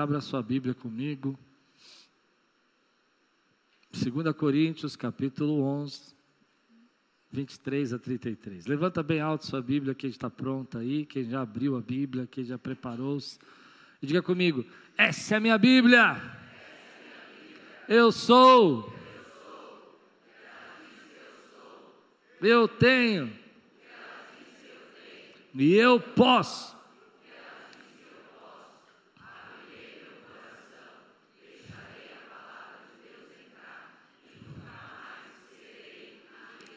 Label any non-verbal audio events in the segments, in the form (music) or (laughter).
33. Abra sua Bíblia comigo. 2 Coríntios, capítulo 11, 23 a 33. Levanta bem alto sua Bíblia, quem está pronta aí, quem já abriu a Bíblia, quem já preparou-se. E diga comigo: essa é a minha Bíblia. Eu sou. Eu tenho. E eu posso.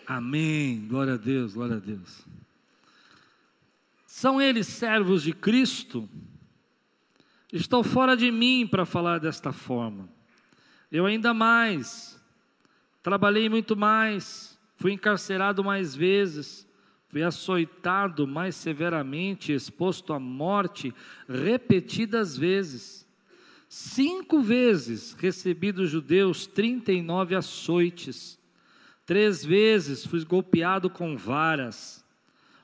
Amém. Glória a Deus, glória a Deus. São eles servos de Cristo? Estou fora de mim para falar desta forma. Eu ainda mais, trabalhei muito mais, fui encarcerado mais vezes, fui açoitado mais severamente, exposto à morte repetidas vezes. Cinco vezes recebi dos judeus 39 açoites Três vezes fui golpeado com varas,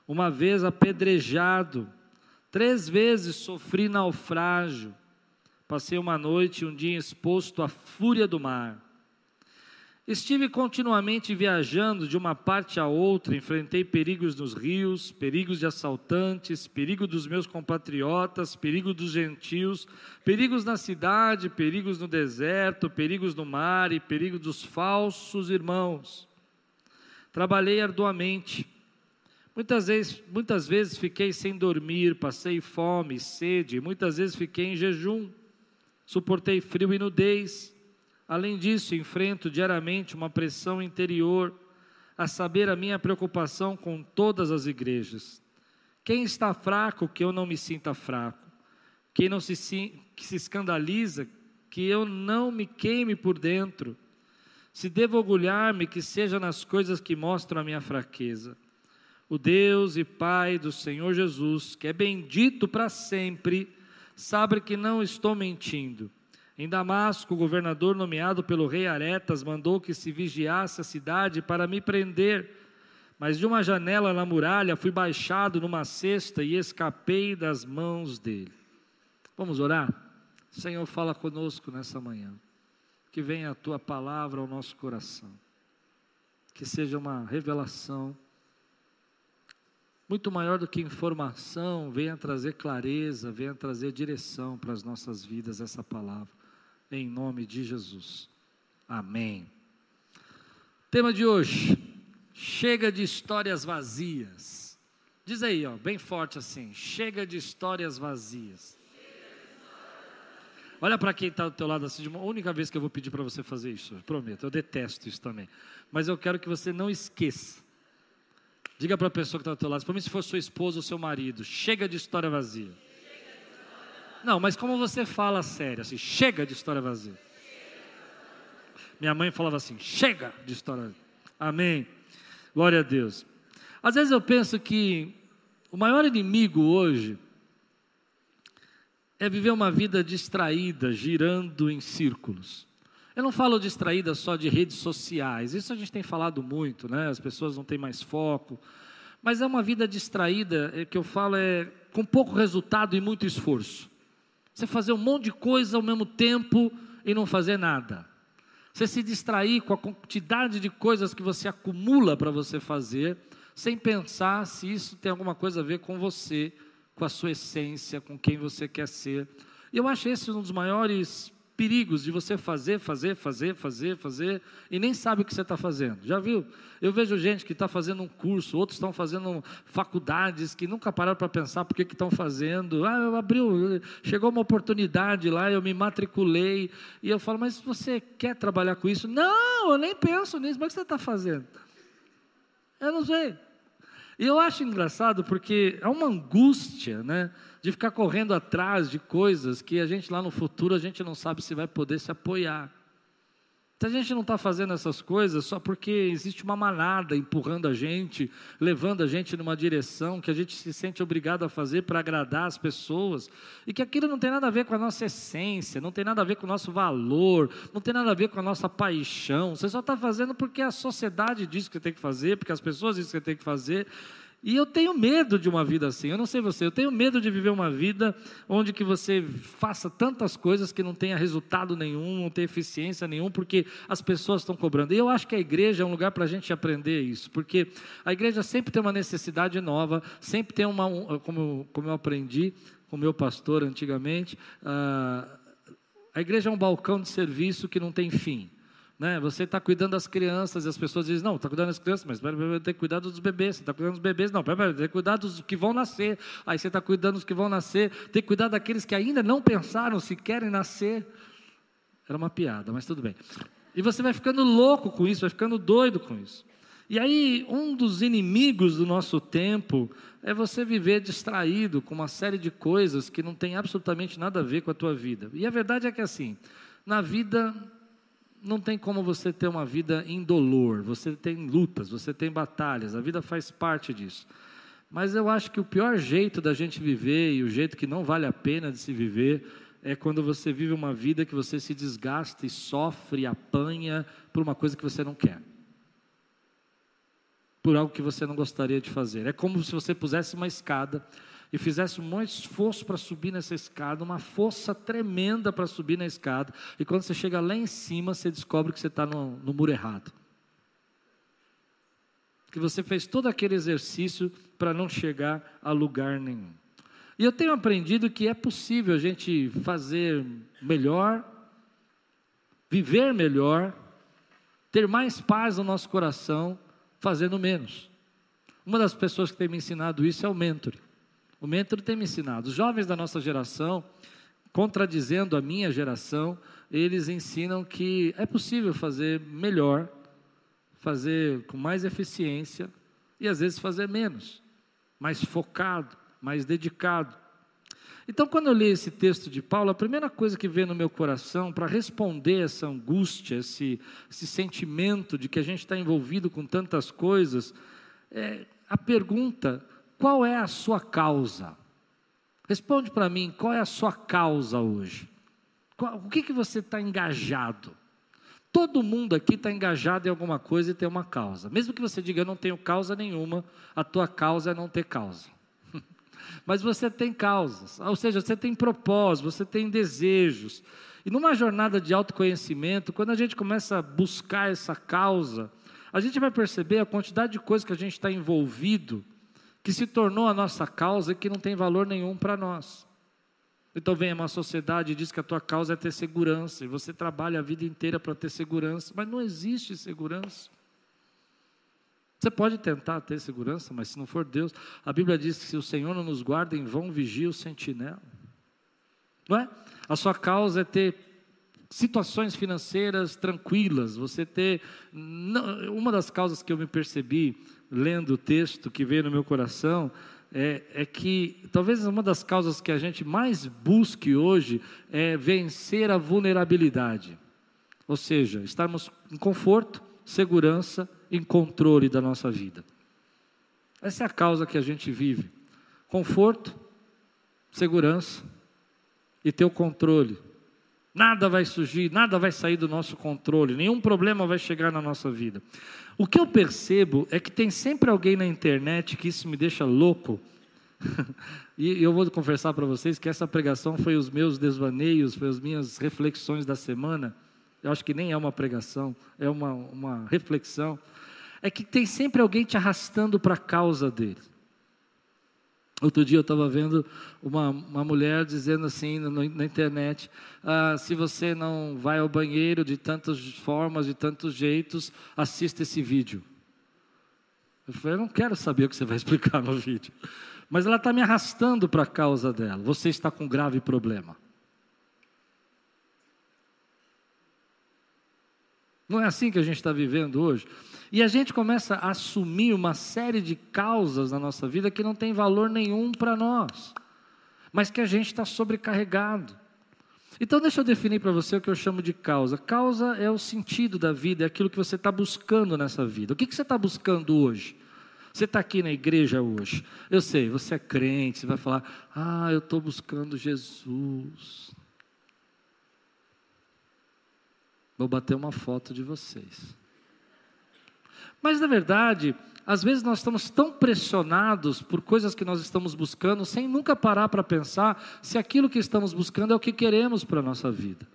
uma vez apedrejado, três vezes sofri naufrágio, passei uma noite e um dia exposto à fúria do mar. Estive continuamente viajando de uma parte a outra, enfrentei perigos nos rios, perigos de assaltantes, perigo dos meus compatriotas, perigo dos gentios, perigos na cidade, perigos no deserto, perigos no mar e perigo dos falsos irmãos. Trabalhei arduamente. Muitas vezes, muitas vezes fiquei sem dormir, passei fome, sede, muitas vezes fiquei em jejum, suportei frio e nudez. Além disso, enfrento diariamente uma pressão interior, a saber, a minha preocupação com todas as igrejas. Quem está fraco, que eu não me sinta fraco. Quem não se, que se escandaliza, que eu não me queime por dentro. Se devo orgulhar-me, que seja nas coisas que mostram a minha fraqueza. O Deus e Pai do Senhor Jesus, que é bendito para sempre, sabe que não estou mentindo. Em Damasco, o governador nomeado pelo rei Aretas mandou que se vigiasse a cidade para me prender. Mas de uma janela na muralha fui baixado numa cesta e escapei das mãos dele. Vamos orar? Senhor, fala conosco nessa manhã que venha a tua palavra ao nosso coração, que seja uma revelação muito maior do que informação, venha trazer clareza, venha trazer direção para as nossas vidas essa palavra, em nome de Jesus. Amém. Tema de hoje: chega de histórias vazias. Diz aí, ó, bem forte assim: chega de histórias vazias. Olha para quem está do teu lado assim, de uma única vez que eu vou pedir para você fazer isso, eu prometo, eu detesto isso também. Mas eu quero que você não esqueça. Diga para a pessoa que está do teu lado, para mim se for sua esposa ou seu marido, chega de história vazia. Não, mas como você fala sério, assim, chega de história vazia. Minha mãe falava assim, chega de história vazia. Amém. Glória a Deus. Às vezes eu penso que o maior inimigo hoje é viver uma vida distraída, girando em círculos. Eu não falo distraída só de redes sociais, isso a gente tem falado muito, né? As pessoas não têm mais foco. Mas é uma vida distraída, é, que eu falo é com pouco resultado e muito esforço. Você fazer um monte de coisa ao mesmo tempo e não fazer nada. Você se distrair com a quantidade de coisas que você acumula para você fazer, sem pensar se isso tem alguma coisa a ver com você com a sua essência, com quem você quer ser. E eu acho esse um dos maiores perigos de você fazer, fazer, fazer, fazer, fazer e nem sabe o que você está fazendo. Já viu? Eu vejo gente que está fazendo um curso, outros estão fazendo faculdades que nunca pararam para pensar por que estão fazendo. Ah, eu abriu, chegou uma oportunidade lá, eu me matriculei e eu falo, mas você quer trabalhar com isso? Não, eu nem penso nisso. Mas o que você está fazendo? Eu não sei. E eu acho engraçado porque é uma angústia, né? De ficar correndo atrás de coisas que a gente lá no futuro a gente não sabe se vai poder se apoiar. Se a gente não está fazendo essas coisas só porque existe uma manada empurrando a gente, levando a gente numa direção que a gente se sente obrigado a fazer para agradar as pessoas, e que aquilo não tem nada a ver com a nossa essência, não tem nada a ver com o nosso valor, não tem nada a ver com a nossa paixão. Você só está fazendo porque a sociedade diz que você tem que fazer, porque as pessoas dizem que você tem que fazer. E eu tenho medo de uma vida assim. Eu não sei você, eu tenho medo de viver uma vida onde que você faça tantas coisas que não tenha resultado nenhum, não tenha eficiência nenhum, porque as pessoas estão cobrando. E eu acho que a igreja é um lugar para a gente aprender isso, porque a igreja sempre tem uma necessidade nova, sempre tem uma, como, como eu aprendi com meu pastor antigamente, uh, a igreja é um balcão de serviço que não tem fim. Né? Você está cuidando das crianças e as pessoas dizem, não, está cuidando das crianças, mas tem que cuidar dos bebês. Você está cuidando dos bebês? Não, pera, tem que cuidar dos que vão nascer. Aí você está cuidando dos que vão nascer. Tem que cuidar daqueles que ainda não pensaram se querem nascer. Era uma piada, mas tudo bem. E você vai ficando louco com isso, vai ficando doido com isso. E aí, um dos inimigos do nosso tempo é você viver distraído com uma série de coisas que não tem absolutamente nada a ver com a tua vida. E a verdade é que assim, na vida não tem como você ter uma vida indolor, você tem lutas, você tem batalhas, a vida faz parte disso. Mas eu acho que o pior jeito da gente viver e o jeito que não vale a pena de se viver é quando você vive uma vida que você se desgasta e sofre, apanha por uma coisa que você não quer. Por algo que você não gostaria de fazer. É como se você pusesse uma escada e fizesse um esforço para subir nessa escada, uma força tremenda para subir na escada, e quando você chega lá em cima, você descobre que você está no, no muro errado. Que você fez todo aquele exercício para não chegar a lugar nenhum. E eu tenho aprendido que é possível a gente fazer melhor, viver melhor, ter mais paz no nosso coração, fazendo menos. Uma das pessoas que tem me ensinado isso é o mentor. O mentor tem me ensinado. Os jovens da nossa geração, contradizendo a minha geração, eles ensinam que é possível fazer melhor, fazer com mais eficiência e às vezes fazer menos, mais focado, mais dedicado. Então, quando eu li esse texto de Paulo, a primeira coisa que veio no meu coração para responder essa angústia, esse, esse sentimento de que a gente está envolvido com tantas coisas, é a pergunta: qual é a sua causa? Responde para mim, qual é a sua causa hoje? Qual, o que, que você está engajado? Todo mundo aqui está engajado em alguma coisa e tem uma causa. Mesmo que você diga, eu não tenho causa nenhuma, a tua causa é não ter causa. (laughs) Mas você tem causas, ou seja, você tem propósitos, você tem desejos. E numa jornada de autoconhecimento, quando a gente começa a buscar essa causa, a gente vai perceber a quantidade de coisas que a gente está envolvido que se tornou a nossa causa e que não tem valor nenhum para nós. Então vem uma sociedade e diz que a tua causa é ter segurança, e você trabalha a vida inteira para ter segurança, mas não existe segurança. Você pode tentar ter segurança, mas se não for Deus, a Bíblia diz que se o Senhor não nos guarda, em vão vigia o sentinela. Não é? A sua causa é ter situações financeiras tranquilas, você ter. Uma das causas que eu me percebi lendo o texto que veio no meu coração, é, é, que talvez uma das causas que a gente mais busque hoje é vencer a vulnerabilidade. Ou seja, estarmos em conforto, segurança, em controle da nossa vida. Essa é a causa que a gente vive. Conforto, segurança e ter o controle. Nada vai surgir, nada vai sair do nosso controle, nenhum problema vai chegar na nossa vida. O que eu percebo é que tem sempre alguém na internet que isso me deixa louco. (laughs) e eu vou confessar para vocês que essa pregação foi os meus desvaneios, foi as minhas reflexões da semana. Eu acho que nem é uma pregação, é uma, uma reflexão. É que tem sempre alguém te arrastando para a causa dele. Outro dia eu estava vendo uma, uma mulher dizendo assim no, na internet: ah, se você não vai ao banheiro de tantas formas, de tantos jeitos, assista esse vídeo. Eu falei: eu não quero saber o que você vai (laughs) explicar no vídeo. Mas ela está me arrastando para a causa dela. Você está com um grave problema. Não é assim que a gente está vivendo hoje? E a gente começa a assumir uma série de causas na nossa vida que não tem valor nenhum para nós, mas que a gente está sobrecarregado. Então, deixa eu definir para você o que eu chamo de causa. Causa é o sentido da vida, é aquilo que você está buscando nessa vida. O que, que você está buscando hoje? Você está aqui na igreja hoje. Eu sei, você é crente, você vai falar: Ah, eu estou buscando Jesus. Vou bater uma foto de vocês. Mas na verdade, às vezes nós estamos tão pressionados por coisas que nós estamos buscando, sem nunca parar para pensar se aquilo que estamos buscando é o que queremos para a nossa vida.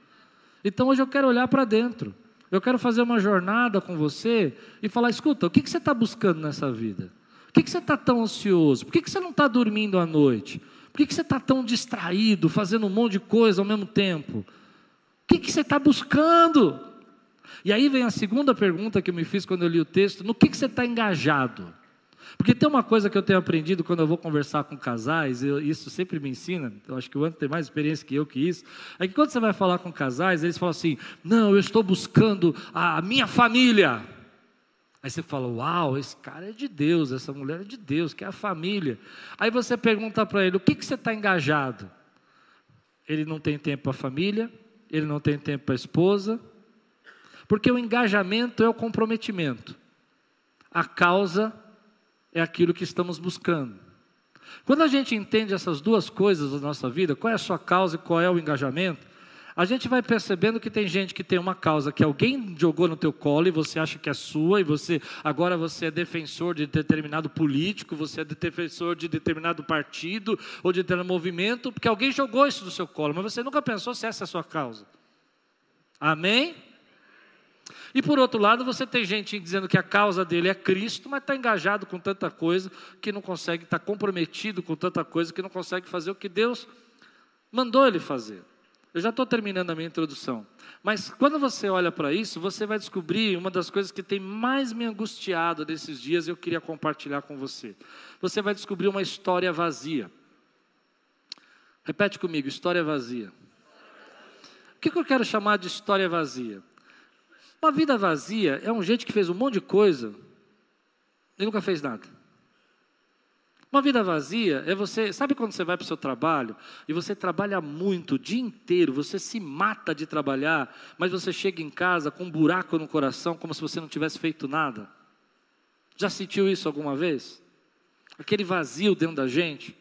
Então hoje eu quero olhar para dentro. Eu quero fazer uma jornada com você e falar: escuta, o que, que você está buscando nessa vida? Por que, que você está tão ansioso? Por que, que você não está dormindo à noite? Por que, que você está tão distraído, fazendo um monte de coisa ao mesmo tempo? O que, que você está buscando? E aí vem a segunda pergunta que eu me fiz quando eu li o texto: no que, que você está engajado? Porque tem uma coisa que eu tenho aprendido quando eu vou conversar com casais, eu, isso sempre me ensina, eu acho que o André tem mais experiência que eu que isso, é que quando você vai falar com casais, eles falam assim: não, eu estou buscando a minha família. Aí você fala: uau, esse cara é de Deus, essa mulher é de Deus, que é a família. Aí você pergunta para ele: o que, que você está engajado? Ele não tem tempo para a família, ele não tem tempo para a esposa, porque o engajamento é o comprometimento, a causa é aquilo que estamos buscando. Quando a gente entende essas duas coisas da nossa vida, qual é a sua causa e qual é o engajamento, a gente vai percebendo que tem gente que tem uma causa que alguém jogou no teu colo e você acha que é sua e você agora você é defensor de determinado político, você é defensor de determinado partido ou de determinado movimento, porque alguém jogou isso no seu colo, mas você nunca pensou se essa é a sua causa. Amém? E por outro lado, você tem gente dizendo que a causa dele é Cristo, mas está engajado com tanta coisa que não consegue, está comprometido com tanta coisa que não consegue fazer o que Deus mandou ele fazer. Eu já estou terminando a minha introdução. Mas quando você olha para isso, você vai descobrir uma das coisas que tem mais me angustiado nesses dias e eu queria compartilhar com você. Você vai descobrir uma história vazia. Repete comigo: história vazia. O que eu quero chamar de história vazia? Uma vida vazia é um gente que fez um monte de coisa e nunca fez nada. Uma vida vazia é você, sabe quando você vai para o seu trabalho e você trabalha muito o dia inteiro, você se mata de trabalhar, mas você chega em casa com um buraco no coração, como se você não tivesse feito nada? Já sentiu isso alguma vez? Aquele vazio dentro da gente?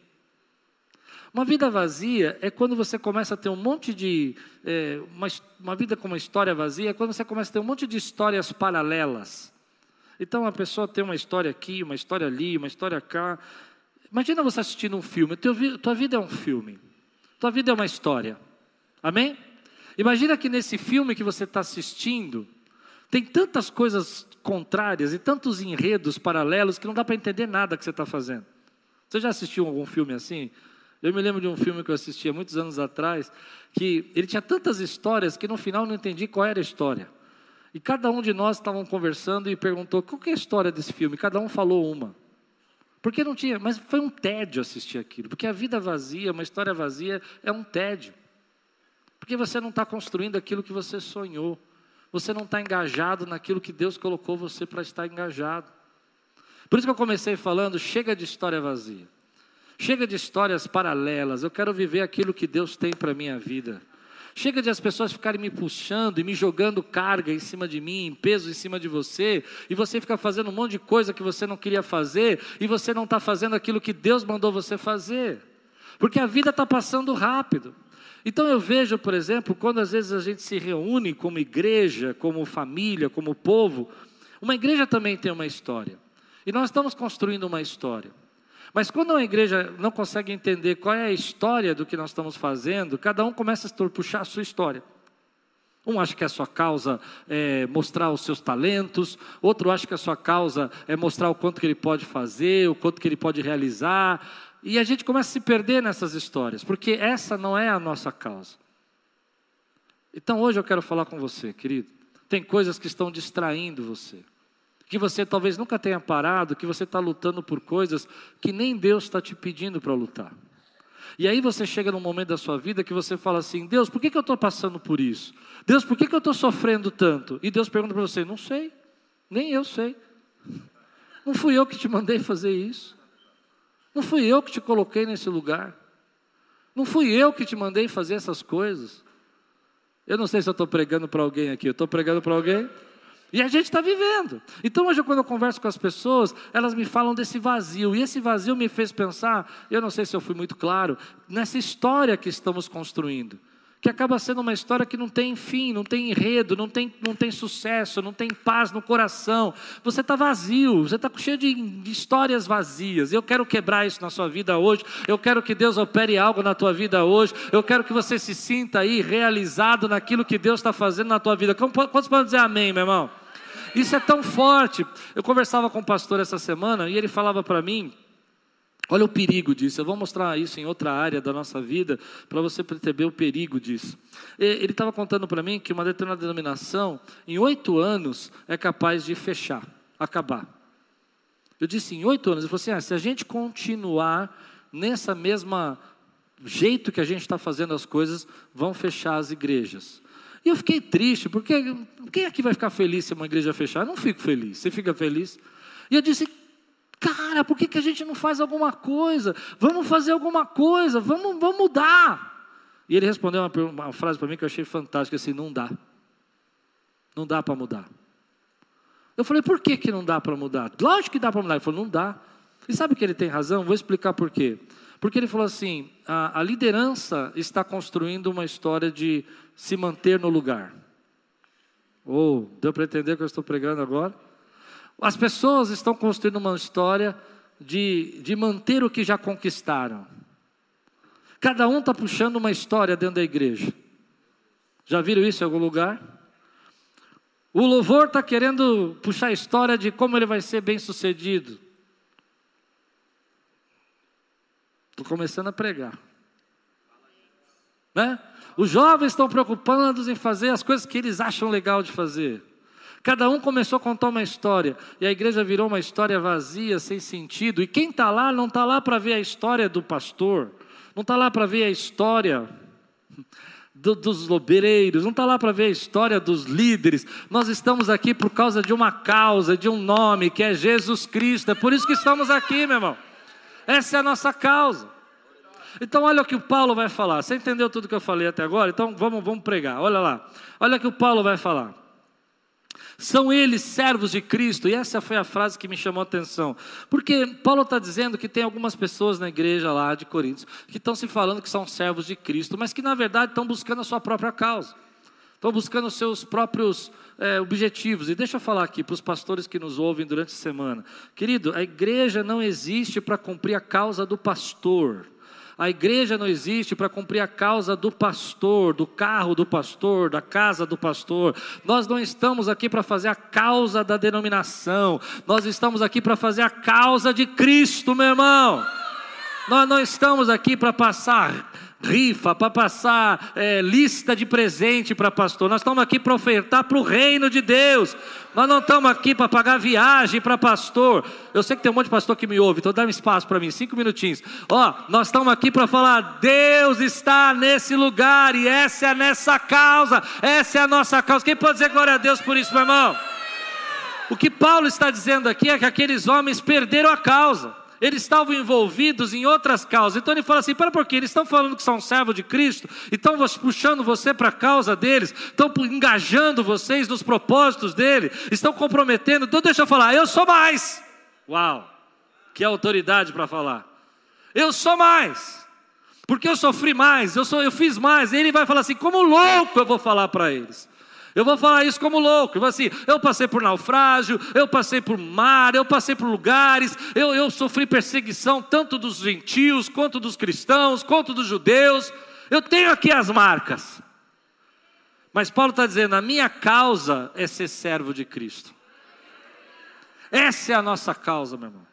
Uma vida vazia é quando você começa a ter um monte de. É, uma, uma vida com uma história vazia é quando você começa a ter um monte de histórias paralelas. Então a pessoa tem uma história aqui, uma história ali, uma história cá. Imagina você assistindo um filme. Teu, tua vida é um filme. Tua vida é uma história. Amém? Imagina que nesse filme que você está assistindo, tem tantas coisas contrárias e tantos enredos paralelos que não dá para entender nada que você está fazendo. Você já assistiu algum filme assim? Eu me lembro de um filme que eu assisti há muitos anos atrás, que ele tinha tantas histórias que no final eu não entendi qual era a história. E cada um de nós estavam conversando e perguntou qual é a história desse filme. Cada um falou uma. Porque não tinha, mas foi um tédio assistir aquilo. Porque a vida vazia, uma história vazia, é um tédio. Porque você não está construindo aquilo que você sonhou. Você não está engajado naquilo que Deus colocou você para estar engajado. Por isso que eu comecei falando, chega de história vazia. Chega de histórias paralelas, eu quero viver aquilo que Deus tem para a minha vida. Chega de as pessoas ficarem me puxando e me jogando carga em cima de mim, peso em cima de você, e você fica fazendo um monte de coisa que você não queria fazer, e você não está fazendo aquilo que Deus mandou você fazer, porque a vida está passando rápido. Então eu vejo, por exemplo, quando às vezes a gente se reúne como igreja, como família, como povo, uma igreja também tem uma história, e nós estamos construindo uma história. Mas quando a igreja não consegue entender qual é a história do que nós estamos fazendo, cada um começa a puxar a sua história. Um acha que a sua causa é mostrar os seus talentos, outro acha que a sua causa é mostrar o quanto que ele pode fazer, o quanto que ele pode realizar. E a gente começa a se perder nessas histórias, porque essa não é a nossa causa. Então hoje eu quero falar com você, querido. Tem coisas que estão distraindo você que você talvez nunca tenha parado, que você está lutando por coisas que nem Deus está te pedindo para lutar. E aí você chega num momento da sua vida que você fala assim: Deus, por que, que eu estou passando por isso? Deus, por que, que eu estou sofrendo tanto? E Deus pergunta para você: Não sei, nem eu sei. Não fui eu que te mandei fazer isso. Não fui eu que te coloquei nesse lugar. Não fui eu que te mandei fazer essas coisas. Eu não sei se eu estou pregando para alguém aqui. Eu estou pregando para alguém? E a gente está vivendo. Então, hoje, quando eu converso com as pessoas, elas me falam desse vazio. E esse vazio me fez pensar, eu não sei se eu fui muito claro, nessa história que estamos construindo. que acaba sendo uma história que não tem fim, não tem enredo, não tem, não tem sucesso, não tem paz no coração. Você está vazio, você está cheio de, histórias vazias. Eu quero quebrar isso na sua vida hoje. Eu quero que Deus opere algo na tua vida hoje. Eu quero que você se sinta aí realizado naquilo que Deus está fazendo na tua vida. Quantos podem dizer amém, meu irmão? Isso é tão forte. Eu conversava com o pastor essa semana e ele falava para mim Olha o perigo disso. Eu vou mostrar isso em outra área da nossa vida para você perceber o perigo disso. Ele estava contando para mim que uma determinada denominação, em oito anos, é capaz de fechar, acabar. Eu disse em oito anos. Ele falou assim: ah, se a gente continuar nessa mesma jeito que a gente está fazendo as coisas, vão fechar as igrejas. E eu fiquei triste, porque quem aqui vai ficar feliz se uma igreja fechar? Eu não fico feliz. Você fica feliz? E eu disse: Cara, por que, que a gente não faz alguma coisa? Vamos fazer alguma coisa, vamos, vamos mudar. E ele respondeu uma, uma frase para mim que eu achei fantástica, assim, não dá. Não dá para mudar. Eu falei, por que, que não dá para mudar? Lógico que dá para mudar. Ele falou, não dá. E sabe que ele tem razão? Vou explicar por quê. Porque ele falou assim: a, a liderança está construindo uma história de se manter no lugar. Ou, oh, deu para entender o que eu estou pregando agora? As pessoas estão construindo uma história de, de manter o que já conquistaram. Cada um está puxando uma história dentro da igreja. Já viram isso em algum lugar? O louvor está querendo puxar a história de como ele vai ser bem sucedido. Estou começando a pregar. Né? Os jovens estão preocupados em fazer as coisas que eles acham legal de fazer. Cada um começou a contar uma história, e a igreja virou uma história vazia, sem sentido. E quem está lá não está lá para ver a história do pastor, não está lá para ver a história do, dos lobreiros, não está lá para ver a história dos líderes. Nós estamos aqui por causa de uma causa, de um nome, que é Jesus Cristo. É por isso que estamos aqui, meu irmão. Essa é a nossa causa. Então, olha o que o Paulo vai falar. Você entendeu tudo que eu falei até agora? Então, vamos, vamos pregar. Olha lá. Olha o que o Paulo vai falar. São eles servos de Cristo, e essa foi a frase que me chamou a atenção, porque Paulo está dizendo que tem algumas pessoas na igreja lá de Coríntios que estão se falando que são servos de Cristo, mas que na verdade estão buscando a sua própria causa, estão buscando os seus próprios é, objetivos. E deixa eu falar aqui para os pastores que nos ouvem durante a semana, querido, a igreja não existe para cumprir a causa do pastor. A igreja não existe para cumprir a causa do pastor, do carro do pastor, da casa do pastor. Nós não estamos aqui para fazer a causa da denominação. Nós estamos aqui para fazer a causa de Cristo, meu irmão. Nós não estamos aqui para passar rifa, para passar é, lista de presente para pastor. Nós estamos aqui para ofertar para o reino de Deus. Nós não estamos aqui para pagar viagem para pastor. Eu sei que tem um monte de pastor que me ouve, então dá um espaço para mim, cinco minutinhos. Ó, nós estamos aqui para falar: Deus está nesse lugar e essa é nessa causa, essa é a nossa causa. Quem pode dizer glória a Deus por isso, meu irmão? O que Paulo está dizendo aqui é que aqueles homens perderam a causa eles estavam envolvidos em outras causas. Então ele fala assim: para por quê? Eles estão falando que são servos de Cristo, estão puxando você para a causa deles, estão engajando vocês nos propósitos dele, estão comprometendo. Então deixa eu falar, eu sou mais. Uau, que autoridade para falar. Eu sou mais. Porque eu sofri mais, eu, sou, eu fiz mais. E ele vai falar assim: como louco eu vou falar para eles. Eu vou falar isso como louco. Eu assim, eu passei por naufrágio, eu passei por mar, eu passei por lugares, eu, eu sofri perseguição tanto dos gentios, quanto dos cristãos, quanto dos judeus. Eu tenho aqui as marcas. Mas Paulo está dizendo: a minha causa é ser servo de Cristo. Essa é a nossa causa, meu irmão.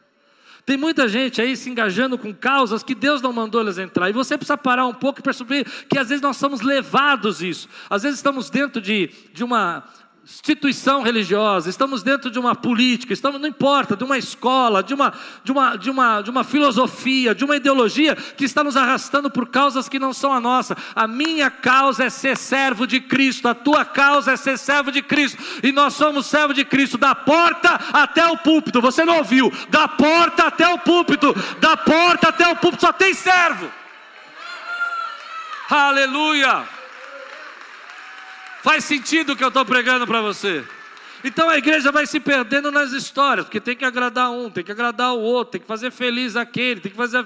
Tem muita gente aí se engajando com causas que Deus não mandou eles entrar. E você precisa parar um pouco e perceber que às vezes nós somos levados isso. Às vezes estamos dentro de, de uma instituição religiosa, estamos dentro de uma política, estamos, não importa, de uma escola, de uma, de, uma, de, uma, de uma filosofia, de uma ideologia que está nos arrastando por causas que não são a nossa. A minha causa é ser servo de Cristo, a tua causa é ser servo de Cristo, e nós somos servo de Cristo, da porta até o púlpito. Você não ouviu? Da porta até o púlpito, da porta até o púlpito, só tem servo. Aleluia! Faz sentido o que eu estou pregando para você? Então a igreja vai se perdendo nas histórias, porque tem que agradar um, tem que agradar o outro, tem que fazer feliz aquele, tem que fazer.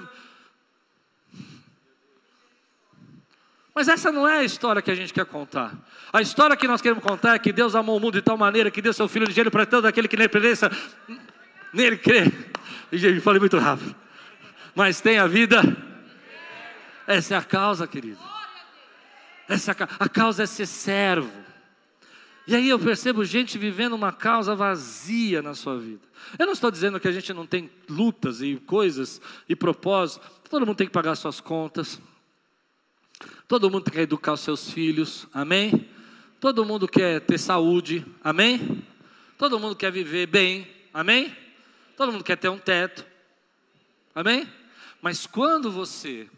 Mas essa não é a história que a gente quer contar. A história que nós queremos contar é que Deus amou o mundo de tal maneira que deu seu Filho de gênero para todo aquele que nele presença, nele crê. E falei muito rápido. Mas tem a vida. Essa é a causa, querido. Essa a causa é ser servo. E aí eu percebo gente vivendo uma causa vazia na sua vida. Eu não estou dizendo que a gente não tem lutas e coisas e propósitos. Todo mundo tem que pagar suas contas. Todo mundo quer educar os seus filhos, amém? Todo mundo quer ter saúde, amém? Todo mundo quer viver bem, amém? Todo mundo quer ter um teto, amém? Mas quando você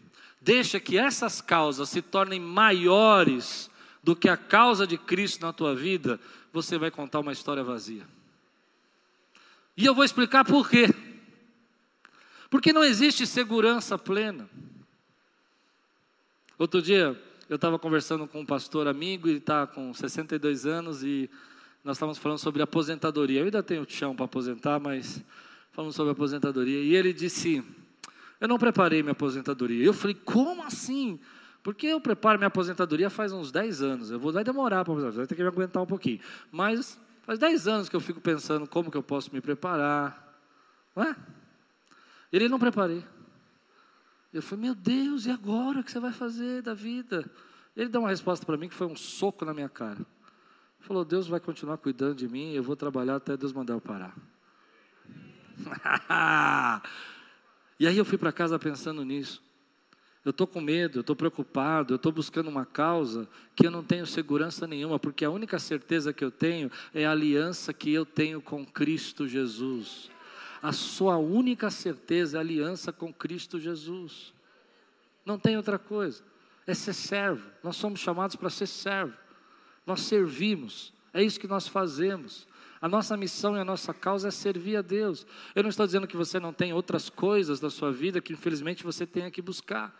deixa que essas causas se tornem maiores do que a causa de Cristo na tua vida, você vai contar uma história vazia. E eu vou explicar por quê. Porque não existe segurança plena. Outro dia, eu estava conversando com um pastor amigo, ele está com 62 anos e nós estávamos falando sobre aposentadoria. Eu ainda tenho chão para aposentar, mas falando sobre aposentadoria. E ele disse: Eu não preparei minha aposentadoria. Eu falei: Como assim? Porque eu preparo minha aposentadoria faz uns 10 anos. Eu vou vai demorar para vai ter que me aguentar um pouquinho. Mas faz 10 anos que eu fico pensando como que eu posso me preparar. Não é? Ele não preparei. Eu falei, meu Deus, e agora o que você vai fazer da vida? Ele deu uma resposta para mim que foi um soco na minha cara. Ele falou, Deus vai continuar cuidando de mim, eu vou trabalhar até Deus mandar eu parar. (laughs) e aí eu fui para casa pensando nisso. Eu estou com medo, eu estou preocupado, eu estou buscando uma causa que eu não tenho segurança nenhuma, porque a única certeza que eu tenho é a aliança que eu tenho com Cristo Jesus a sua única certeza é a aliança com Cristo Jesus. Não tem outra coisa. É ser servo. Nós somos chamados para ser servo. Nós servimos. É isso que nós fazemos. A nossa missão e a nossa causa é servir a Deus. Eu não estou dizendo que você não tem outras coisas da sua vida que infelizmente você tenha que buscar.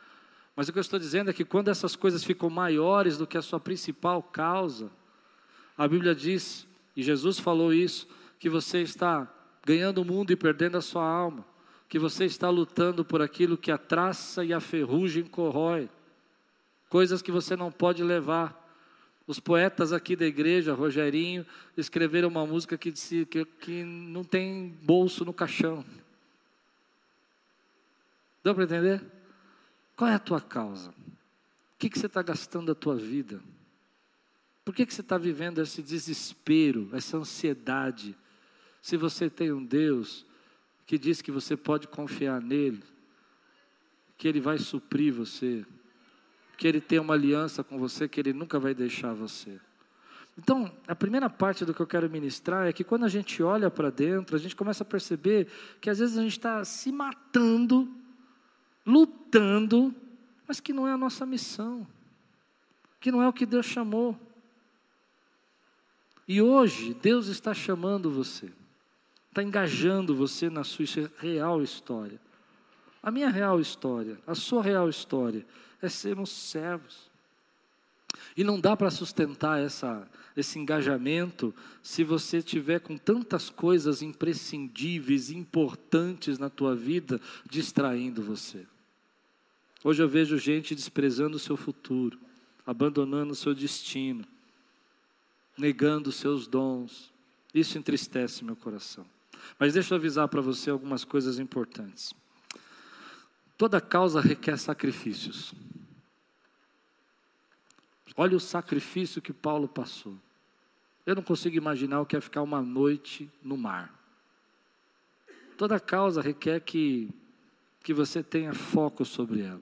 Mas o que eu estou dizendo é que quando essas coisas ficam maiores do que a sua principal causa, a Bíblia diz, e Jesus falou isso, que você está ganhando o mundo e perdendo a sua alma, que você está lutando por aquilo que a traça e a ferrugem corrói, coisas que você não pode levar. Os poetas aqui da igreja, Rogerinho, escreveram uma música que disse que, que não tem bolso no caixão. Deu para entender? Qual é a tua causa? O que, que você está gastando a tua vida? Por que, que você está vivendo esse desespero, essa ansiedade? Se você tem um Deus que diz que você pode confiar nele, que ele vai suprir você, que ele tem uma aliança com você, que ele nunca vai deixar você. Então, a primeira parte do que eu quero ministrar é que quando a gente olha para dentro, a gente começa a perceber que às vezes a gente está se matando, lutando, mas que não é a nossa missão, que não é o que Deus chamou. E hoje, Deus está chamando você está engajando você na sua real história. A minha real história, a sua real história, é sermos servos. E não dá para sustentar essa, esse engajamento se você tiver com tantas coisas imprescindíveis, importantes na tua vida, distraindo você. Hoje eu vejo gente desprezando o seu futuro, abandonando o seu destino, negando os seus dons. Isso entristece meu coração. Mas deixa eu avisar para você algumas coisas importantes. Toda causa requer sacrifícios. Olha o sacrifício que Paulo passou. Eu não consigo imaginar o que é ficar uma noite no mar. Toda causa requer que, que você tenha foco sobre ela.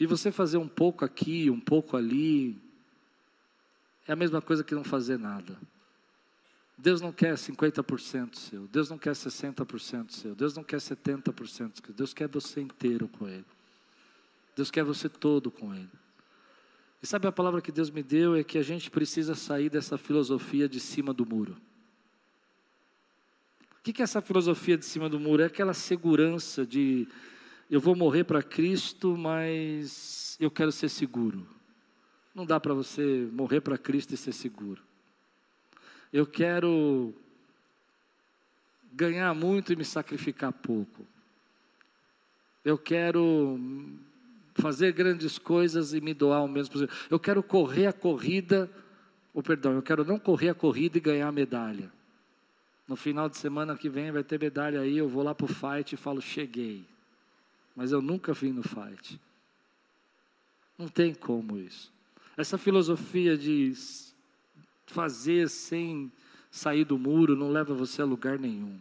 E você fazer um pouco aqui, um pouco ali, é a mesma coisa que não fazer nada. Deus não quer 50% seu, Deus não quer 60% seu, Deus não quer 70% seu, Deus quer você inteiro com Ele. Deus quer você todo com Ele. E sabe a palavra que Deus me deu é que a gente precisa sair dessa filosofia de cima do muro. O que é essa filosofia de cima do muro? É aquela segurança de eu vou morrer para Cristo, mas eu quero ser seguro. Não dá para você morrer para Cristo e ser seguro eu quero ganhar muito e me sacrificar pouco. Eu quero fazer grandes coisas e me doar ao mesmo. Eu quero correr a corrida, ou perdão, eu quero não correr a corrida e ganhar a medalha. No final de semana que vem vai ter medalha aí, eu vou lá para o fight e falo, cheguei. Mas eu nunca vim no fight. Não tem como isso. Essa filosofia de fazer sem sair do muro não leva você a lugar nenhum.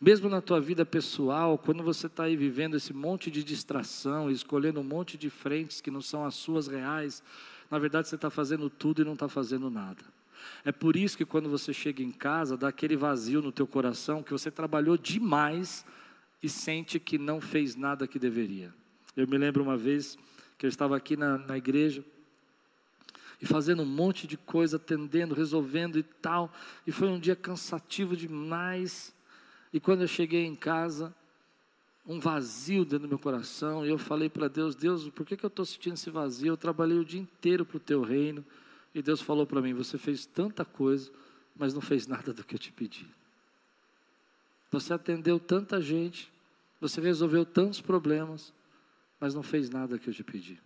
Mesmo na tua vida pessoal, quando você está aí vivendo esse monte de distração, escolhendo um monte de frentes que não são as suas reais, na verdade você está fazendo tudo e não está fazendo nada. É por isso que quando você chega em casa, dá aquele vazio no teu coração, que você trabalhou demais e sente que não fez nada que deveria. Eu me lembro uma vez que eu estava aqui na, na igreja, e fazendo um monte de coisa, atendendo, resolvendo e tal. E foi um dia cansativo demais. E quando eu cheguei em casa, um vazio dentro do meu coração, e eu falei para Deus: Deus, por que, que eu estou sentindo esse vazio? Eu trabalhei o dia inteiro para o teu reino. E Deus falou para mim: Você fez tanta coisa, mas não fez nada do que eu te pedi. Você atendeu tanta gente, você resolveu tantos problemas, mas não fez nada que eu te pedi.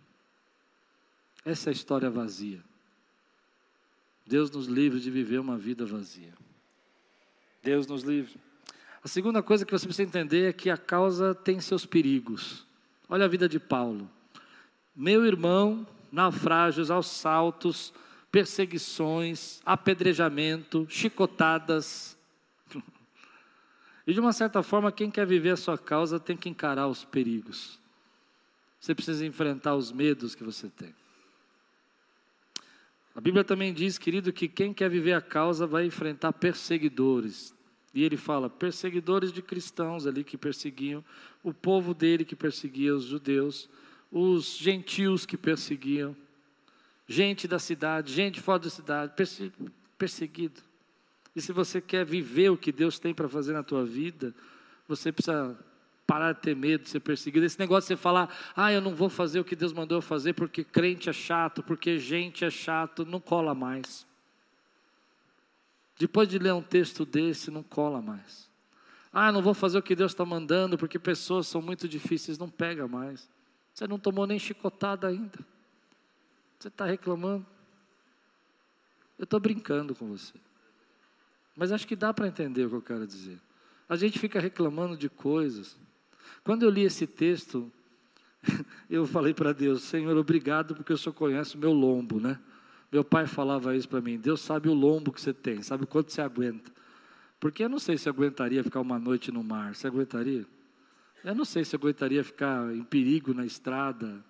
Essa é a história vazia. Deus nos livre de viver uma vida vazia. Deus nos livre. A segunda coisa que você precisa entender é que a causa tem seus perigos. Olha a vida de Paulo. Meu irmão, naufrágios aos saltos, perseguições, apedrejamento, chicotadas. (laughs) E de uma certa forma, quem quer viver a sua causa tem que encarar os perigos. Você precisa enfrentar os medos que você tem. A Bíblia também diz, querido, que quem quer viver a causa vai enfrentar perseguidores. E ele fala, perseguidores de cristãos ali que perseguiam, o povo dele que perseguia os judeus, os gentios que perseguiam, gente da cidade, gente fora da cidade, perseguido. E se você quer viver o que Deus tem para fazer na tua vida, você precisa parar de ter medo de ser perseguido. Esse negócio de você falar, ah, eu não vou fazer o que Deus mandou eu fazer porque crente é chato, porque gente é chato, não cola mais. Depois de ler um texto desse, não cola mais. Ah, não vou fazer o que Deus está mandando porque pessoas são muito difíceis, não pega mais. Você não tomou nem chicotada ainda. Você está reclamando. Eu estou brincando com você. Mas acho que dá para entender o que eu quero dizer. A gente fica reclamando de coisas quando eu li esse texto, (laughs) eu falei para Deus, Senhor, obrigado porque o Senhor conhece o meu lombo, né? Meu pai falava isso para mim, Deus sabe o lombo que você tem, sabe o quanto você aguenta. Porque eu não sei se aguentaria ficar uma noite no mar, você aguentaria? Eu não sei se aguentaria ficar em perigo na estrada.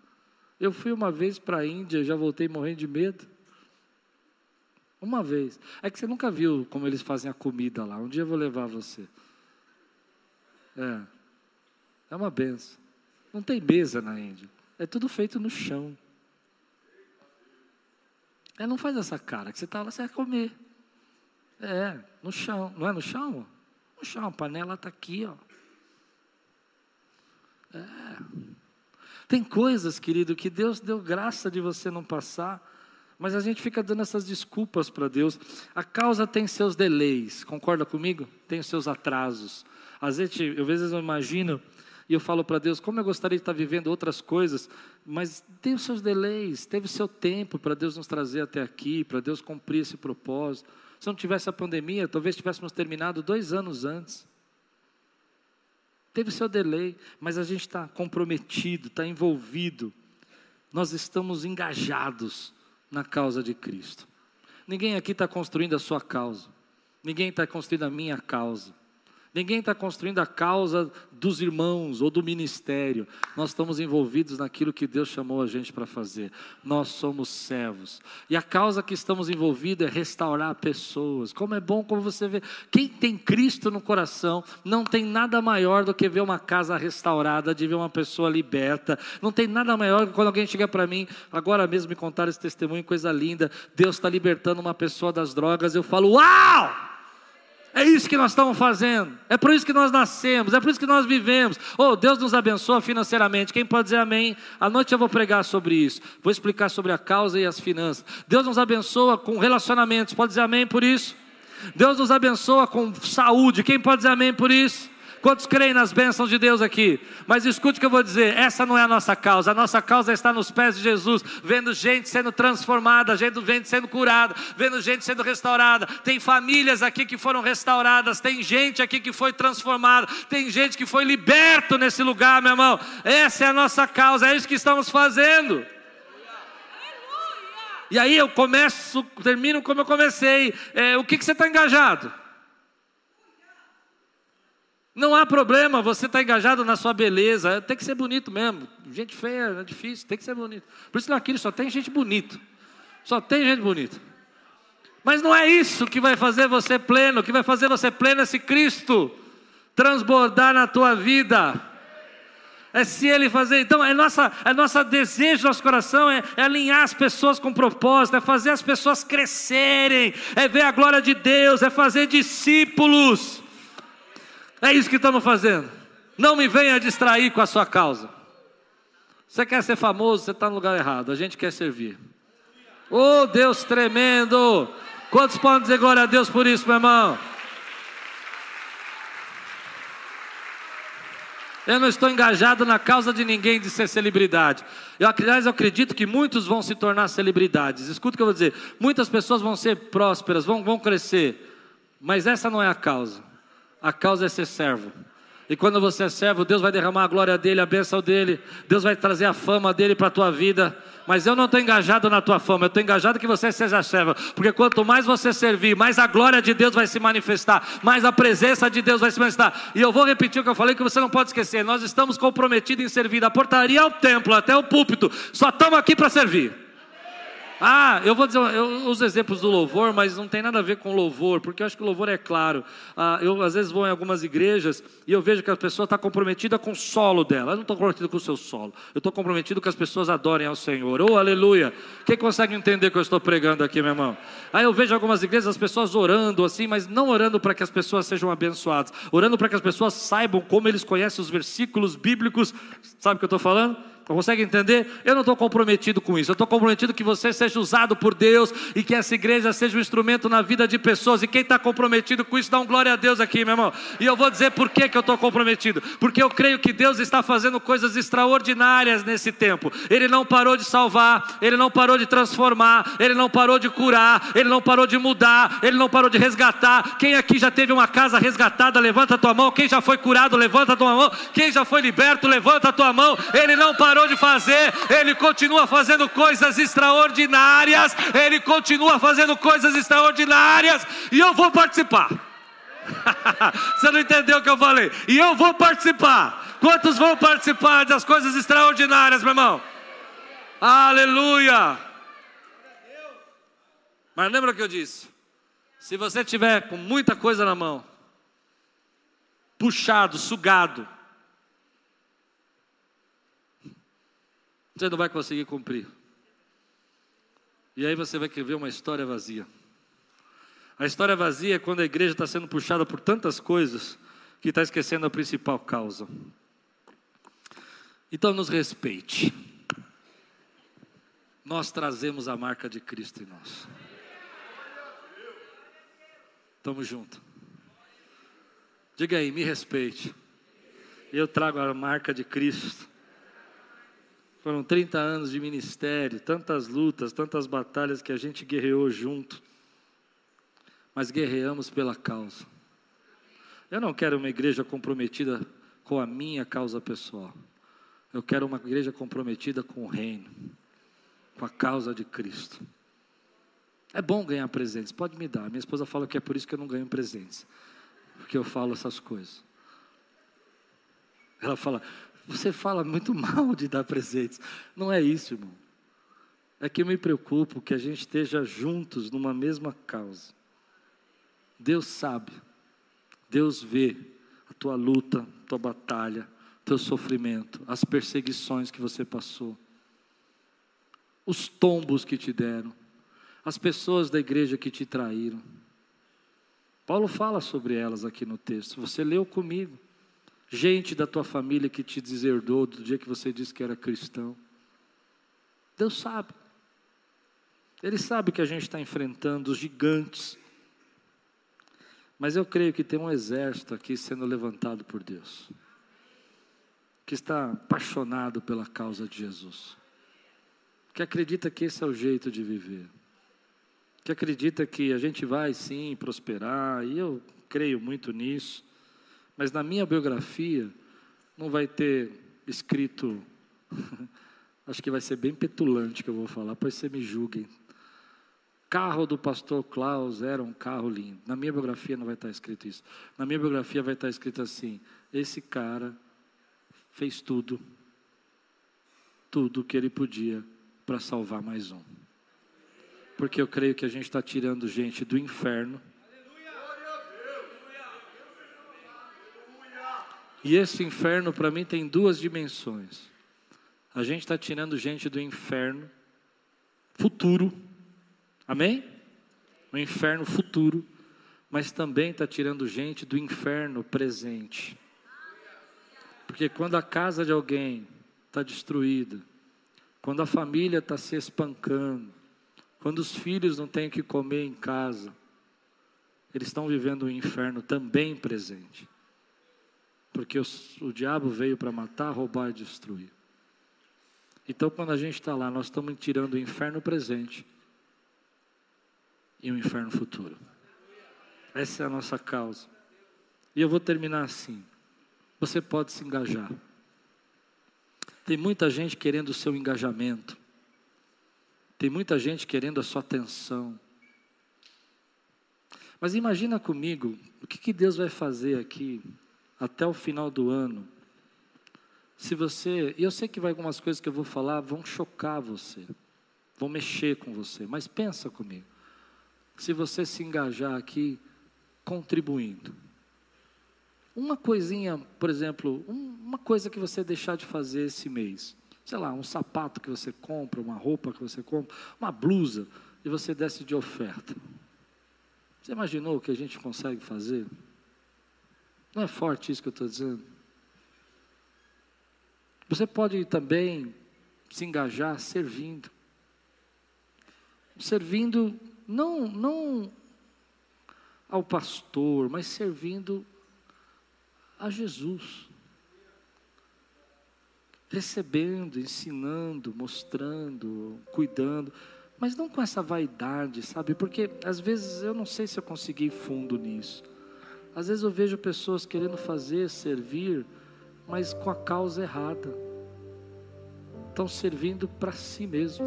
Eu fui uma vez para a Índia, já voltei morrendo de medo. Uma vez. É que você nunca viu como eles fazem a comida lá. Um dia eu vou levar você. É. É uma benção. Não tem mesa na Índia. É tudo feito no chão. É, não faz essa cara, que você está lá, você vai comer. É, no chão. Não é no chão? No chão, a panela está aqui, ó. É. Tem coisas, querido, que Deus deu graça de você não passar, mas a gente fica dando essas desculpas para Deus. A causa tem seus delays, concorda comigo? Tem os seus atrasos. Às vezes, eu, às vezes eu imagino e eu falo para Deus, como eu gostaria de estar vivendo outras coisas, mas os seus delays, teve seu tempo para Deus nos trazer até aqui, para Deus cumprir esse propósito. Se não tivesse a pandemia, talvez tivéssemos terminado dois anos antes. Teve seu delay, mas a gente está comprometido, está envolvido. Nós estamos engajados na causa de Cristo. Ninguém aqui está construindo a sua causa. Ninguém está construindo a minha causa. Ninguém está construindo a causa dos irmãos ou do ministério. Nós estamos envolvidos naquilo que Deus chamou a gente para fazer. Nós somos servos. E a causa que estamos envolvidos é restaurar pessoas. Como é bom como você vê. Quem tem Cristo no coração, não tem nada maior do que ver uma casa restaurada, de ver uma pessoa liberta. Não tem nada maior do que quando alguém chega para mim, agora mesmo me contar esse testemunho, coisa linda. Deus está libertando uma pessoa das drogas. Eu falo, uau! É isso que nós estamos fazendo. É por isso que nós nascemos. É por isso que nós vivemos. Oh, Deus nos abençoa financeiramente. Quem pode dizer amém? À noite eu vou pregar sobre isso. Vou explicar sobre a causa e as finanças. Deus nos abençoa com relacionamentos. Pode dizer amém por isso? Deus nos abençoa com saúde. Quem pode dizer amém por isso? Quantos creem nas bênçãos de Deus aqui? Mas escute o que eu vou dizer: essa não é a nossa causa, a nossa causa está nos pés de Jesus, vendo gente sendo transformada, vendo gente sendo curada, vendo gente sendo restaurada. Tem famílias aqui que foram restauradas, tem gente aqui que foi transformada, tem gente que foi liberto nesse lugar, meu irmão. Essa é a nossa causa, é isso que estamos fazendo. E aí eu começo, termino como eu comecei. É, o que, que você está engajado? Não há problema, você está engajado na sua beleza, tem que ser bonito mesmo. Gente feia é difícil, tem que ser bonito. Por isso naquilo só tem gente bonita. Só tem gente bonita. Mas não é isso que vai fazer você pleno, o que vai fazer você pleno é se Cristo transbordar na tua vida. É se Ele fazer. Então, é nossa, é nosso desejo, nosso coração é, é alinhar as pessoas com propósito, é fazer as pessoas crescerem, é ver a glória de Deus, é fazer discípulos. É isso que estamos fazendo. Não me venha distrair com a sua causa. Você quer ser famoso, você está no lugar errado. A gente quer servir. Oh, Deus tremendo! Quantos podem dizer glória a Deus por isso, meu irmão? Eu não estou engajado na causa de ninguém de ser celebridade. Eu, aliás, eu acredito que muitos vão se tornar celebridades. Escuta o que eu vou dizer. Muitas pessoas vão ser prósperas, vão, vão crescer. Mas essa não é a causa. A causa é ser servo. E quando você é servo, Deus vai derramar a glória dele, a bênção dele, Deus vai trazer a fama dele para a tua vida. Mas eu não estou engajado na tua fama, eu estou engajado que você seja servo, porque quanto mais você servir, mais a glória de Deus vai se manifestar, mais a presença de Deus vai se manifestar. E eu vou repetir o que eu falei, que você não pode esquecer: nós estamos comprometidos em servir da portaria ao templo, até o púlpito, só estamos aqui para servir. Ah, eu vou dizer, eu uso exemplos do louvor, mas não tem nada a ver com louvor, porque eu acho que o louvor é claro. Ah, eu às vezes vou em algumas igrejas e eu vejo que a pessoa está comprometida com o solo dela. Eu não estou comprometido com o seu solo. Eu estou comprometido que as pessoas adorem ao Senhor. Oh, aleluia! Quem consegue entender que eu estou pregando aqui, meu irmão? Aí eu vejo algumas igrejas as pessoas orando assim, mas não orando para que as pessoas sejam abençoadas, orando para que as pessoas saibam como eles conhecem os versículos bíblicos. Sabe o que eu estou falando? Consegue entender? Eu não estou comprometido com isso. Eu estou comprometido que você seja usado por Deus e que essa igreja seja um instrumento na vida de pessoas. E quem está comprometido com isso, dá um glória a Deus aqui, meu irmão. E eu vou dizer por que, que eu estou comprometido. Porque eu creio que Deus está fazendo coisas extraordinárias nesse tempo. Ele não parou de salvar, ele não parou de transformar, ele não parou de curar, ele não parou de mudar, ele não parou de resgatar. Quem aqui já teve uma casa resgatada, levanta a tua mão. Quem já foi curado, levanta a tua mão. Quem já foi liberto, levanta a tua mão. Ele não parou parou de fazer, Ele continua fazendo coisas extraordinárias, Ele continua fazendo coisas extraordinárias, e eu vou participar. (laughs) Você não entendeu o que eu falei? E eu vou participar. Quantos vão participar das coisas extraordinárias, meu irmão? Aleluia! Mas lembra o que eu disse? Se você tiver com muita coisa na mão, puxado, sugado, você não vai conseguir cumprir. E aí você vai ver uma história vazia. A história vazia é quando a igreja está sendo puxada por tantas coisas que está esquecendo a principal causa. Então nos respeite. Nós trazemos a marca de Cristo em nós. Tamo junto. Diga aí, me respeite. Eu trago a marca de Cristo foram 30 anos de ministério, tantas lutas, tantas batalhas que a gente guerreou junto, mas guerreamos pela causa. Eu não quero uma igreja comprometida com a minha causa pessoal. Eu quero uma igreja comprometida com o reino, com a causa de Cristo. É bom ganhar presentes, pode me dar. Minha esposa fala que é por isso que eu não ganho presentes, porque eu falo essas coisas. Ela fala: você fala muito (laughs) mal de dar presentes. Não é isso, irmão. É que eu me preocupo que a gente esteja juntos numa mesma causa. Deus sabe, Deus vê a tua luta, a tua batalha, teu sofrimento, as perseguições que você passou, os tombos que te deram, as pessoas da igreja que te traíram. Paulo fala sobre elas aqui no texto. Você leu comigo gente da tua família que te deserdou do dia que você disse que era cristão. Deus sabe. Ele sabe que a gente está enfrentando os gigantes. Mas eu creio que tem um exército aqui sendo levantado por Deus, que está apaixonado pela causa de Jesus, que acredita que esse é o jeito de viver, que acredita que a gente vai sim prosperar, e eu creio muito nisso, mas na minha biografia não vai ter escrito, (laughs) acho que vai ser bem petulante que eu vou falar, pois você me julguem, carro do pastor Klaus era um carro lindo. Na minha biografia não vai estar escrito isso. Na minha biografia vai estar escrito assim: esse cara fez tudo, tudo que ele podia para salvar mais um. Porque eu creio que a gente está tirando gente do inferno. E esse inferno para mim tem duas dimensões. A gente está tirando gente do inferno futuro Amém? O inferno futuro, mas também está tirando gente do inferno presente. Porque quando a casa de alguém está destruída, quando a família está se espancando, quando os filhos não têm o que comer em casa, eles estão vivendo o inferno também presente. Porque os, o diabo veio para matar, roubar e destruir. Então, quando a gente está lá, nós estamos tirando o inferno presente e um inferno futuro. Essa é a nossa causa. E eu vou terminar assim. Você pode se engajar. Tem muita gente querendo o seu engajamento. Tem muita gente querendo a sua atenção. Mas imagina comigo o que, que Deus vai fazer aqui até o final do ano. Se você, e eu sei que vai algumas coisas que eu vou falar vão chocar você, vão mexer com você, mas pensa comigo se você se engajar aqui contribuindo. Uma coisinha, por exemplo, uma coisa que você deixar de fazer esse mês. Sei lá, um sapato que você compra, uma roupa que você compra, uma blusa, e você desce de oferta. Você imaginou o que a gente consegue fazer? Não é forte isso que eu estou dizendo? Você pode também se engajar servindo. Servindo não, não ao pastor, mas servindo a Jesus. Recebendo, ensinando, mostrando, cuidando, mas não com essa vaidade, sabe? Porque às vezes eu não sei se eu consegui fundo nisso. Às vezes eu vejo pessoas querendo fazer, servir, mas com a causa errada. Estão servindo para si mesmo.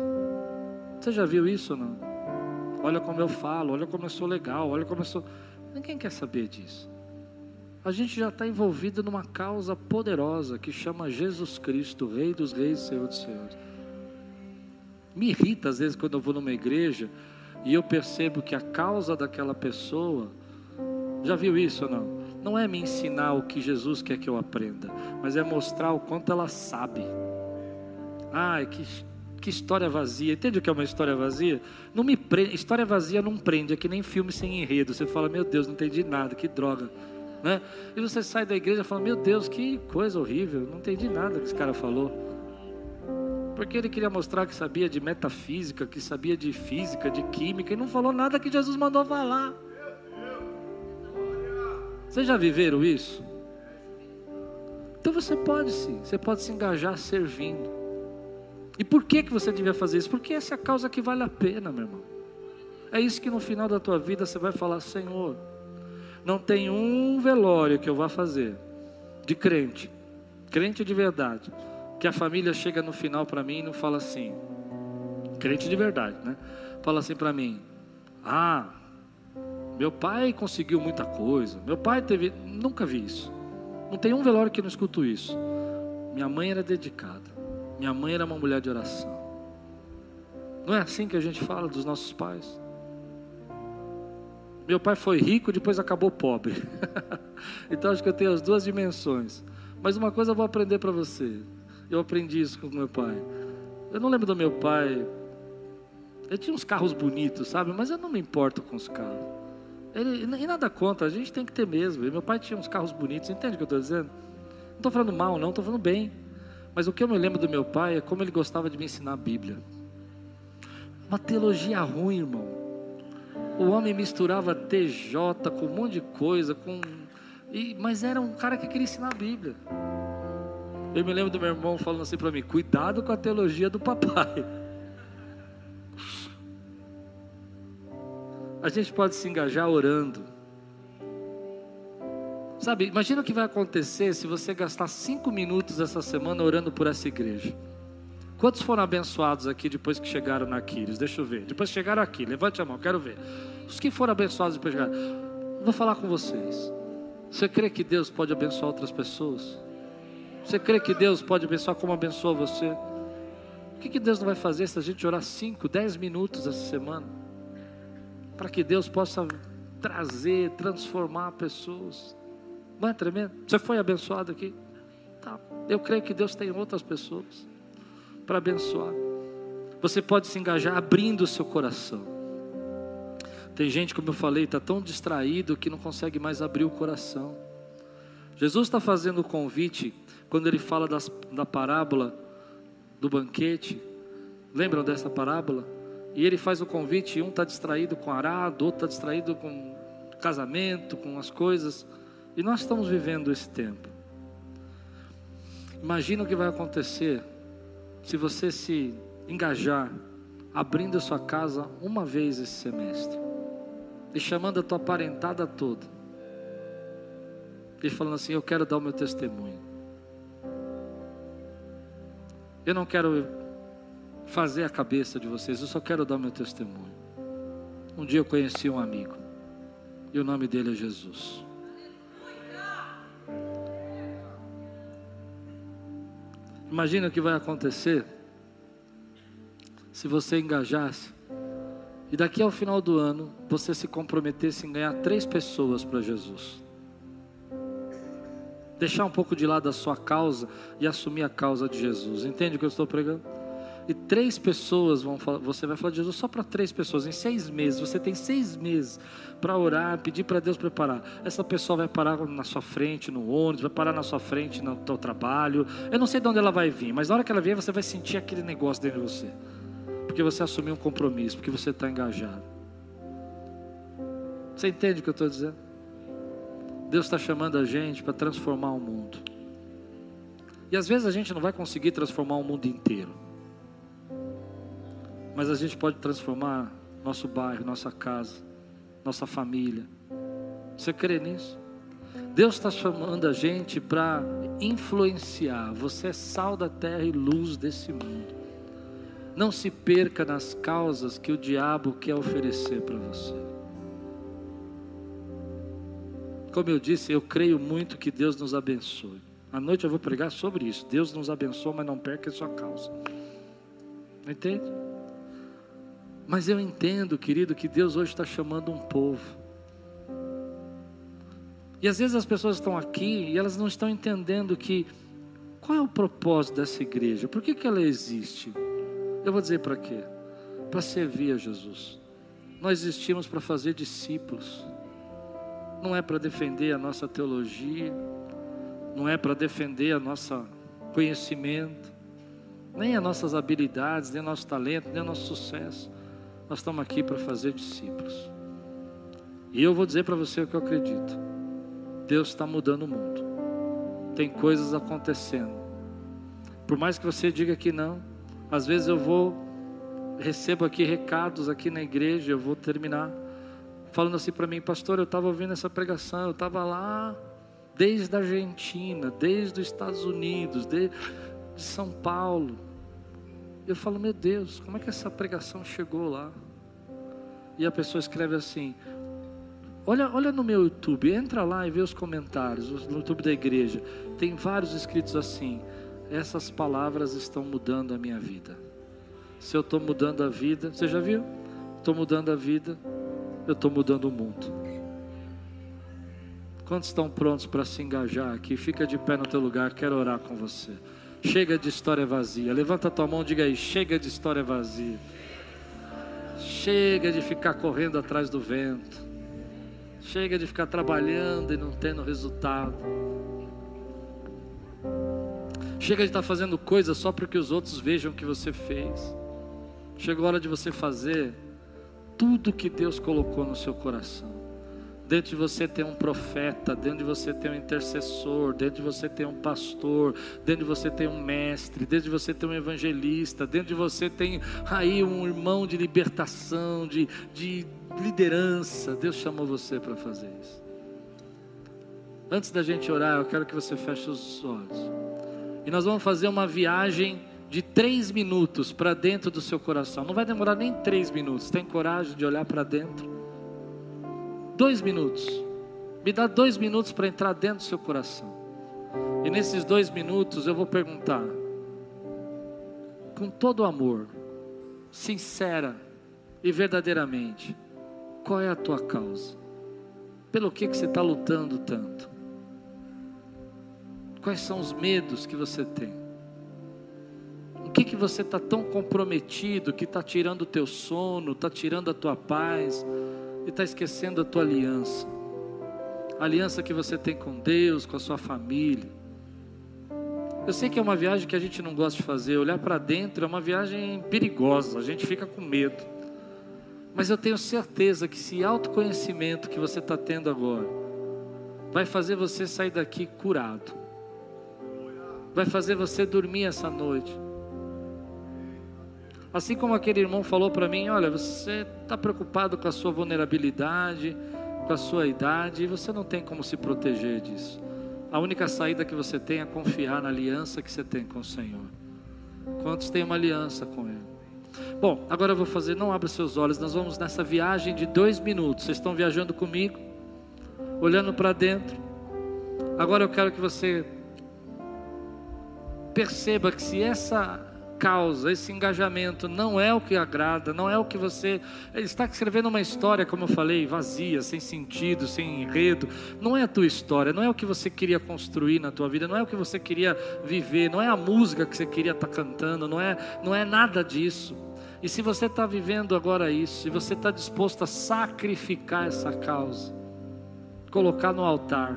Você já viu isso ou não? olha como eu falo, olha como eu sou legal, olha como eu sou. Ninguém quer saber disso. A gente já está envolvido numa causa poderosa que chama Jesus Cristo, Rei dos Reis, Senhor dos Senhores. Me irrita às vezes quando eu vou numa igreja e eu percebo que a causa daquela pessoa, já viu isso ou não? Não é me ensinar o que Jesus quer que eu aprenda, mas é mostrar o quanto ela sabe. Ai, que que história vazia. Entende o que é uma história vazia? Não me história vazia não prende, é que nem filme sem enredo. Você fala, meu Deus, não entendi nada, que droga. Né? E você sai da igreja e fala, meu Deus, que coisa horrível, não entendi nada que esse cara falou. Porque ele queria mostrar que sabia de metafísica, que sabia de física, de química, e não falou nada que Jesus mandou falar. Vocês já viveram isso? Então você pode sim, você pode se engajar servindo. E por que, que você devia fazer isso? Porque essa é a causa que vale a pena, meu irmão. É isso que no final da tua vida você vai falar: Senhor, não tem um velório que eu vá fazer de crente, crente de verdade, que a família chega no final para mim e não fala assim, crente de verdade, né? Fala assim para mim: Ah, meu pai conseguiu muita coisa, meu pai teve. Nunca vi isso. Não tem um velório que não escuto isso. Minha mãe era dedicada. Minha mãe era uma mulher de oração. Não é assim que a gente fala dos nossos pais? Meu pai foi rico, depois acabou pobre. (laughs) então acho que eu tenho as duas dimensões. Mas uma coisa eu vou aprender para você. Eu aprendi isso com meu pai. Eu não lembro do meu pai. Ele tinha uns carros bonitos, sabe? Mas eu não me importo com os carros. Ele, e nada contra, a gente tem que ter mesmo. E meu pai tinha uns carros bonitos, entende o que eu estou dizendo? Não estou falando mal, não, estou falando bem. Mas o que eu me lembro do meu pai é como ele gostava de me ensinar a Bíblia. Uma teologia ruim, irmão. O homem misturava TJ com um monte de coisa, com e, mas era um cara que queria ensinar a Bíblia. Eu me lembro do meu irmão falando assim para mim: cuidado com a teologia do papai. (laughs) A gente pode se engajar orando. Sabe, imagina o que vai acontecer se você gastar cinco minutos essa semana orando por essa igreja. Quantos foram abençoados aqui depois que chegaram na Aquiles? Deixa eu ver. Depois que chegaram aqui, levante a mão, quero ver. Os que foram abençoados depois de chegar. Vou falar com vocês. Você crê que Deus pode abençoar outras pessoas? Você crê que Deus pode abençoar como abençoa você? O que, que Deus não vai fazer se a gente orar 5, 10 minutos essa semana? Para que Deus possa trazer, transformar pessoas. Não é tremendo? Você foi abençoado aqui? Tá. Eu creio que Deus tem outras pessoas para abençoar. Você pode se engajar abrindo o seu coração. Tem gente, como eu falei, está tão distraído que não consegue mais abrir o coração. Jesus está fazendo o convite quando ele fala das, da parábola do banquete. Lembram dessa parábola? E ele faz o convite, um está distraído com arado, outro está distraído com casamento, com as coisas. E nós estamos vivendo esse tempo. Imagina o que vai acontecer se você se engajar abrindo a sua casa uma vez esse semestre e chamando a tua parentada toda, e falando assim: Eu quero dar o meu testemunho. Eu não quero fazer a cabeça de vocês, eu só quero dar meu testemunho. Um dia eu conheci um amigo, e o nome dele é Jesus. Imagina o que vai acontecer se você engajasse e daqui ao final do ano, você se comprometesse em ganhar três pessoas para Jesus. Deixar um pouco de lado a sua causa e assumir a causa de Jesus. Entende o que eu estou pregando? E três pessoas vão falar, você vai falar de Jesus só para três pessoas, em seis meses. Você tem seis meses para orar, pedir para Deus preparar. Essa pessoa vai parar na sua frente, no ônibus, vai parar na sua frente no seu trabalho. Eu não sei de onde ela vai vir, mas na hora que ela vier, você vai sentir aquele negócio dentro de você porque você assumiu um compromisso, porque você está engajado. Você entende o que eu estou dizendo? Deus está chamando a gente para transformar o mundo. E às vezes a gente não vai conseguir transformar o mundo inteiro. Mas a gente pode transformar nosso bairro, nossa casa, nossa família. Você crê nisso? Deus está chamando a gente para influenciar. Você é sal da terra e luz desse mundo. Não se perca nas causas que o diabo quer oferecer para você. Como eu disse, eu creio muito que Deus nos abençoe. À noite eu vou pregar sobre isso. Deus nos abençoa, mas não perca a sua causa. Entende? Mas eu entendo, querido, que Deus hoje está chamando um povo. E às vezes as pessoas estão aqui e elas não estão entendendo que qual é o propósito dessa igreja? Por que, que ela existe? Eu vou dizer para quê? Para servir a Jesus. Nós existimos para fazer discípulos. Não é para defender a nossa teologia, não é para defender a nosso conhecimento, nem as nossas habilidades, nem o nosso talento, nem o nosso sucesso. Nós estamos aqui para fazer discípulos. E eu vou dizer para você o que eu acredito. Deus está mudando o mundo. Tem coisas acontecendo. Por mais que você diga que não, às vezes eu vou, recebo aqui recados aqui na igreja, eu vou terminar falando assim para mim, pastor, eu estava ouvindo essa pregação, eu estava lá desde a Argentina, desde os Estados Unidos, desde de São Paulo. Eu falo, meu Deus, como é que essa pregação chegou lá? E a pessoa escreve assim: Olha, olha no meu YouTube, entra lá e vê os comentários, no YouTube da igreja. Tem vários escritos assim essas palavras estão mudando a minha vida. Se eu estou mudando a vida, você já viu? Estou mudando a vida, eu estou mudando o mundo. Quantos estão prontos para se engajar aqui? Fica de pé no teu lugar, quero orar com você. Chega de história vazia. Levanta tua mão, diga aí, chega de história vazia. Chega de ficar correndo atrás do vento. Chega de ficar trabalhando e não tendo resultado. Chega de estar fazendo coisas só para que os outros vejam o que você fez. Chegou a hora de você fazer tudo que Deus colocou no seu coração. Dentro de você tem um profeta, dentro de você tem um intercessor, dentro de você tem um pastor, dentro de você tem um mestre, dentro de você tem um evangelista, dentro de você tem aí um irmão de libertação, de, de liderança. Deus chamou você para fazer isso. Antes da gente orar, eu quero que você feche os olhos. E nós vamos fazer uma viagem de três minutos para dentro do seu coração. Não vai demorar nem três minutos. Tem coragem de olhar para dentro? Dois minutos. Me dá dois minutos para entrar dentro do seu coração. E nesses dois minutos eu vou perguntar, com todo amor, sincera e verdadeiramente, qual é a tua causa? Pelo que, que você está lutando tanto? Quais são os medos que você tem? O que, que você está tão comprometido que está tirando o teu sono, está tirando a tua paz? E está esquecendo a tua aliança. A aliança que você tem com Deus, com a sua família. Eu sei que é uma viagem que a gente não gosta de fazer, olhar para dentro é uma viagem perigosa, a gente fica com medo. Mas eu tenho certeza que esse autoconhecimento que você está tendo agora vai fazer você sair daqui curado, vai fazer você dormir essa noite Assim como aquele irmão falou para mim: olha, você está preocupado com a sua vulnerabilidade, com a sua idade, e você não tem como se proteger disso. A única saída que você tem é confiar na aliança que você tem com o Senhor. Quantos têm uma aliança com Ele? Bom, agora eu vou fazer, não abra seus olhos, nós vamos nessa viagem de dois minutos. Vocês estão viajando comigo, olhando para dentro. Agora eu quero que você perceba que se essa causa, esse engajamento não é o que agrada, não é o que você. Ele está escrevendo uma história, como eu falei, vazia, sem sentido, sem enredo. Não é a tua história, não é o que você queria construir na tua vida, não é o que você queria viver, não é a música que você queria estar cantando, não é, não é nada disso. E se você está vivendo agora isso, se você está disposto a sacrificar essa causa, colocar no altar,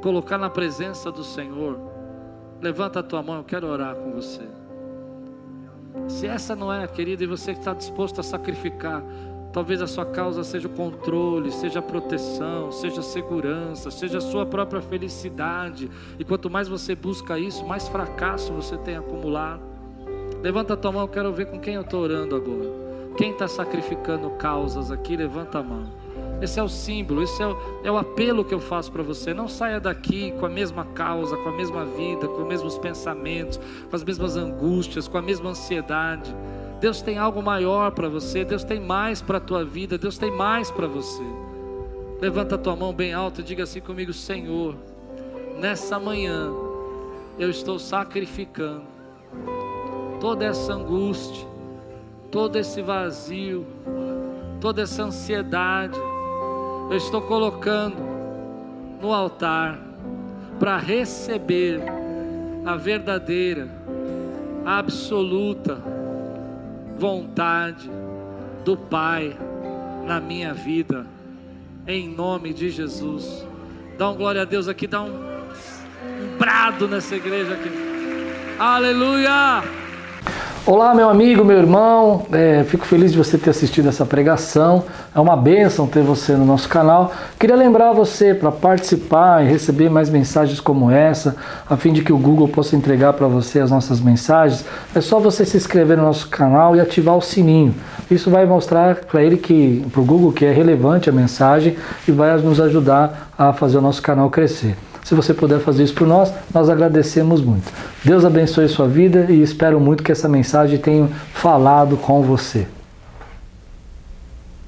colocar na presença do Senhor, levanta a tua mão, eu quero orar com você. Se essa não é, querida, e você está disposto a sacrificar, talvez a sua causa seja o controle, seja a proteção, seja a segurança, seja a sua própria felicidade. E quanto mais você busca isso, mais fracasso você tem acumulado. Levanta a tua mão, eu quero ver com quem eu estou orando agora. Quem está sacrificando causas aqui, levanta a mão. Esse é o símbolo, esse é o, é o apelo que eu faço para você. Não saia daqui com a mesma causa, com a mesma vida, com os mesmos pensamentos, com as mesmas angústias, com a mesma ansiedade. Deus tem algo maior para você, Deus tem mais para a tua vida, Deus tem mais para você. Levanta a tua mão bem alta e diga assim comigo: Senhor, nessa manhã eu estou sacrificando toda essa angústia, todo esse vazio, toda essa ansiedade eu estou colocando no altar para receber a verdadeira, absoluta vontade do Pai na minha vida, em nome de Jesus. Dá um glória a Deus aqui, dá um, um brado nessa igreja aqui. Aleluia! Olá, meu amigo, meu irmão, é, fico feliz de você ter assistido essa pregação. É uma bênção ter você no nosso canal. Queria lembrar você para participar e receber mais mensagens como essa, a fim de que o Google possa entregar para você as nossas mensagens. É só você se inscrever no nosso canal e ativar o sininho. Isso vai mostrar para ele que, para o Google, que é relevante a mensagem e vai nos ajudar a fazer o nosso canal crescer. Se você puder fazer isso por nós, nós agradecemos muito. Deus abençoe sua vida e espero muito que essa mensagem tenha falado com você.